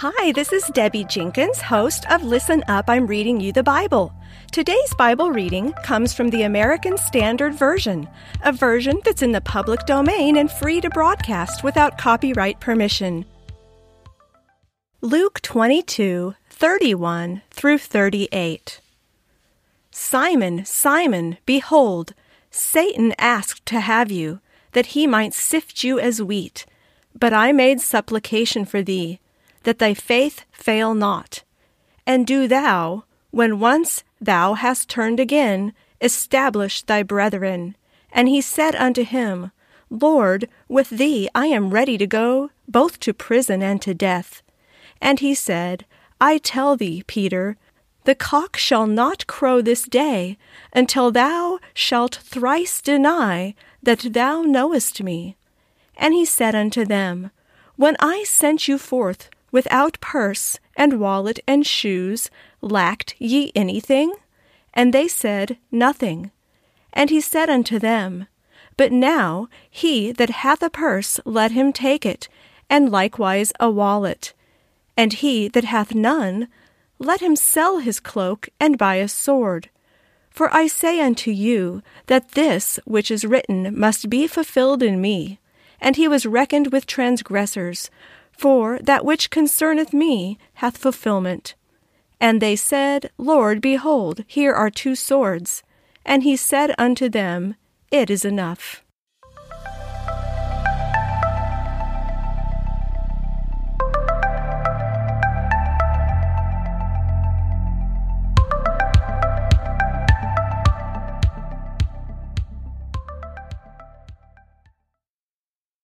Hi, this is Debbie Jenkins, host of Listen Up, I'm Reading You the Bible. Today's Bible reading comes from the American Standard Version, a version that's in the public domain and free to broadcast without copyright permission. Luke 22, 31 through 38. Simon, Simon, behold, Satan asked to have you, that he might sift you as wheat. But I made supplication for thee that thy faith fail not. And do thou, when once thou hast turned again, establish thy brethren. And he said unto him, Lord, with thee I am ready to go both to prison and to death. And he said, I tell thee, Peter, the cock shall not crow this day until thou shalt thrice deny that thou knowest me. And he said unto them, When I sent you forth without purse and wallet and shoes, lacked ye anything? And they said, Nothing. And he said unto them, But now he that hath a purse, let him take it, and likewise a wallet. And he that hath none, let him sell his cloak and buy a sword. For I say unto you that this which is written must be fulfilled in me. And he was reckoned with transgressors. For that which concerneth me hath fulfillment. And they said, Lord, behold, here are two swords. And he said unto them, It is enough.